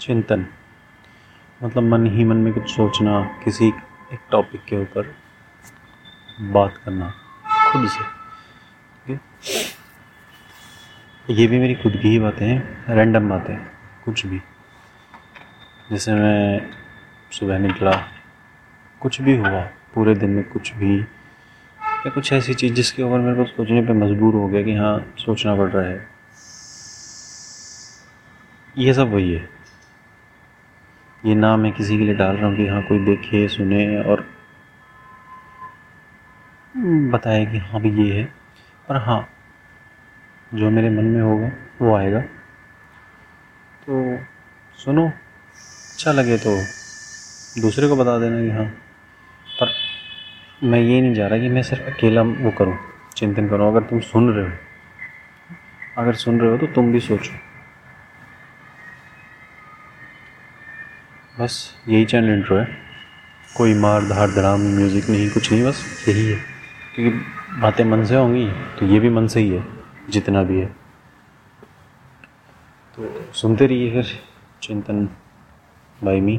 चिंतन। मतलब मन ही मन में कुछ सोचना, किसी एक टॉपिक के ऊपर बात करना, खुद से ये भी मेरी खुद की ही बातें हैं रैंडम बातें, कुछ भी। जैसे मैं सुबह निकला, कुछ भी हुआ, पूरे दिन में कुछ भी, या कुछ ऐसी चीज़ जिसके ऊपर मेरे को सोचने पे मजबूर हो गया कि हाँ सोचना पड़ रहा है। ये सब वही है। ये ना मैं किसी के लिए डाल रहा हूँ कि हाँ कोई देखे, सुने और बताए कि हाँ भी ये है। पर हाँ जो मेरे मन में होगा, वो आएगा। तो सुनो अच्छा लगे तो दूसरे को बता देना कि हाँ। पर मैं ये नहीं जा रहा कि मैं सिर्फ़ अकेला वो करूँ, चिंतन करूँ। अगर तुम सुन रहे हो, अगर सुन रहे हो तो तुम भी सोचो। बस यही चैनल इंट्रो है। कोई मार, धार धड़ाम म्यूज़िक नहीं, कुछ नहीं, बस यही है। क्योंकि बातें मन से होंगी तो ये भी मन से ही है, जितना भी है। तो सुनते रहिए फिर चिंतन बाई मी